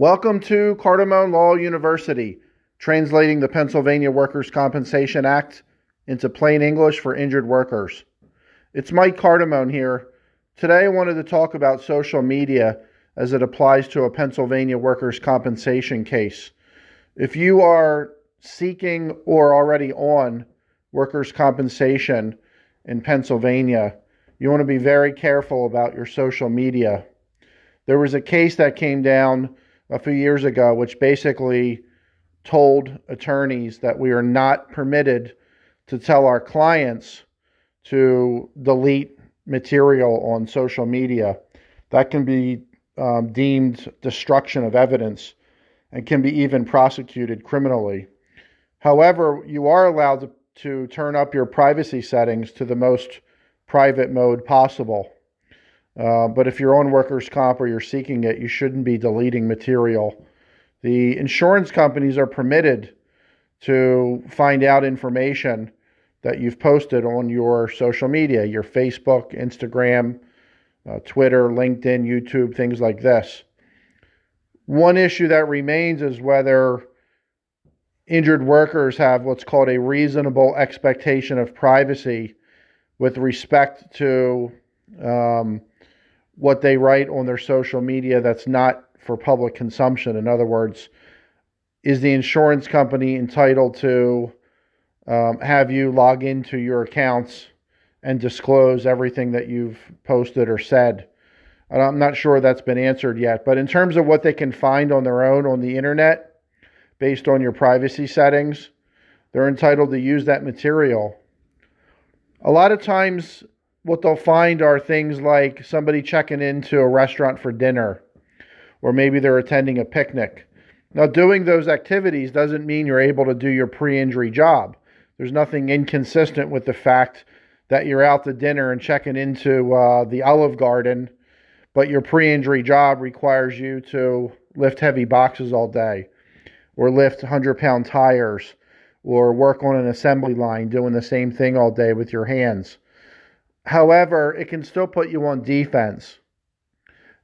Welcome to Cardamone Law University, translating the Pennsylvania Workers' Compensation Act into plain English for injured workers. It's Mike Cardamone here. Today I wanted to talk about social media as it applies to a Pennsylvania workers' compensation case. If you are seeking or already on workers' compensation in Pennsylvania, you want to be very careful about your social media. There was a case that came down a few years ago, which basically told attorneys that we are not permitted to tell our clients to delete material on social media. That can be um, deemed destruction of evidence and can be even prosecuted criminally. However, you are allowed to, to turn up your privacy settings to the most private mode possible. Uh, but if you're on workers' comp or you're seeking it, you shouldn't be deleting material. The insurance companies are permitted to find out information that you've posted on your social media, your Facebook, Instagram, uh, Twitter, LinkedIn, YouTube, things like this. One issue that remains is whether injured workers have what's called a reasonable expectation of privacy with respect to um, what they write on their social media that's not for public consumption. In other words, is the insurance company entitled to um, have you log into your accounts and disclose everything that you've posted or said? And I'm not sure that's been answered yet. But in terms of what they can find on their own on the internet, based on your privacy settings, they're entitled to use that material. A lot of times, what they'll find are things like somebody checking into a restaurant for dinner, or maybe they're attending a picnic. Now, doing those activities doesn't mean you're able to do your pre injury job. There's nothing inconsistent with the fact that you're out to dinner and checking into uh, the Olive Garden, but your pre injury job requires you to lift heavy boxes all day, or lift 100 pound tires, or work on an assembly line doing the same thing all day with your hands. However, it can still put you on defense.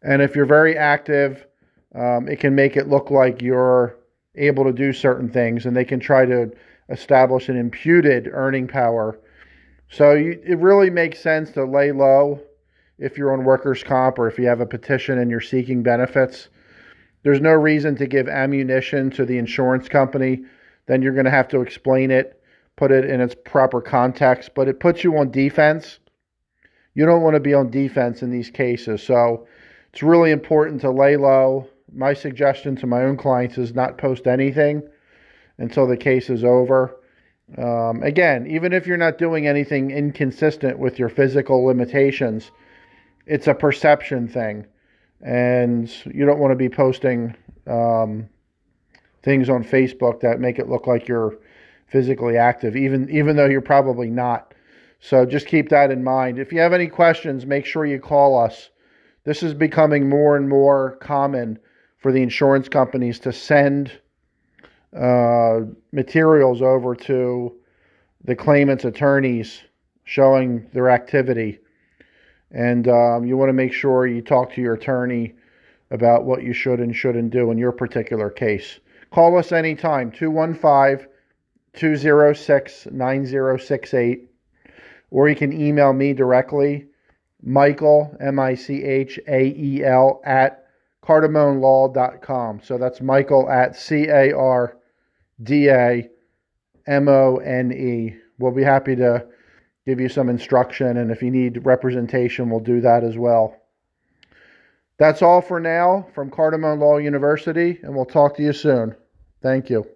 And if you're very active, um, it can make it look like you're able to do certain things, and they can try to establish an imputed earning power. So you, it really makes sense to lay low if you're on workers' comp or if you have a petition and you're seeking benefits. There's no reason to give ammunition to the insurance company. Then you're going to have to explain it, put it in its proper context, but it puts you on defense you don't want to be on defense in these cases. So it's really important to lay low. My suggestion to my own clients is not post anything until the case is over. Um, again, even if you're not doing anything inconsistent with your physical limitations, it's a perception thing. And you don't want to be posting um, things on Facebook that make it look like you're physically active, even even though you're probably not. So just keep that in mind. If you have any questions, make sure you call us. This is becoming more and more common for the insurance companies to send uh, materials over to the claimant's attorneys showing their activity. And um, you want to make sure you talk to your attorney about what you should and shouldn't do in your particular case. Call us anytime, 215 206 9068 or you can email me directly, Michael, M I C H A E L, at cardamonelaw.com. So that's Michael at C A R D A M O N E. We'll be happy to give you some instruction, and if you need representation, we'll do that as well. That's all for now from Cardamone Law University, and we'll talk to you soon. Thank you.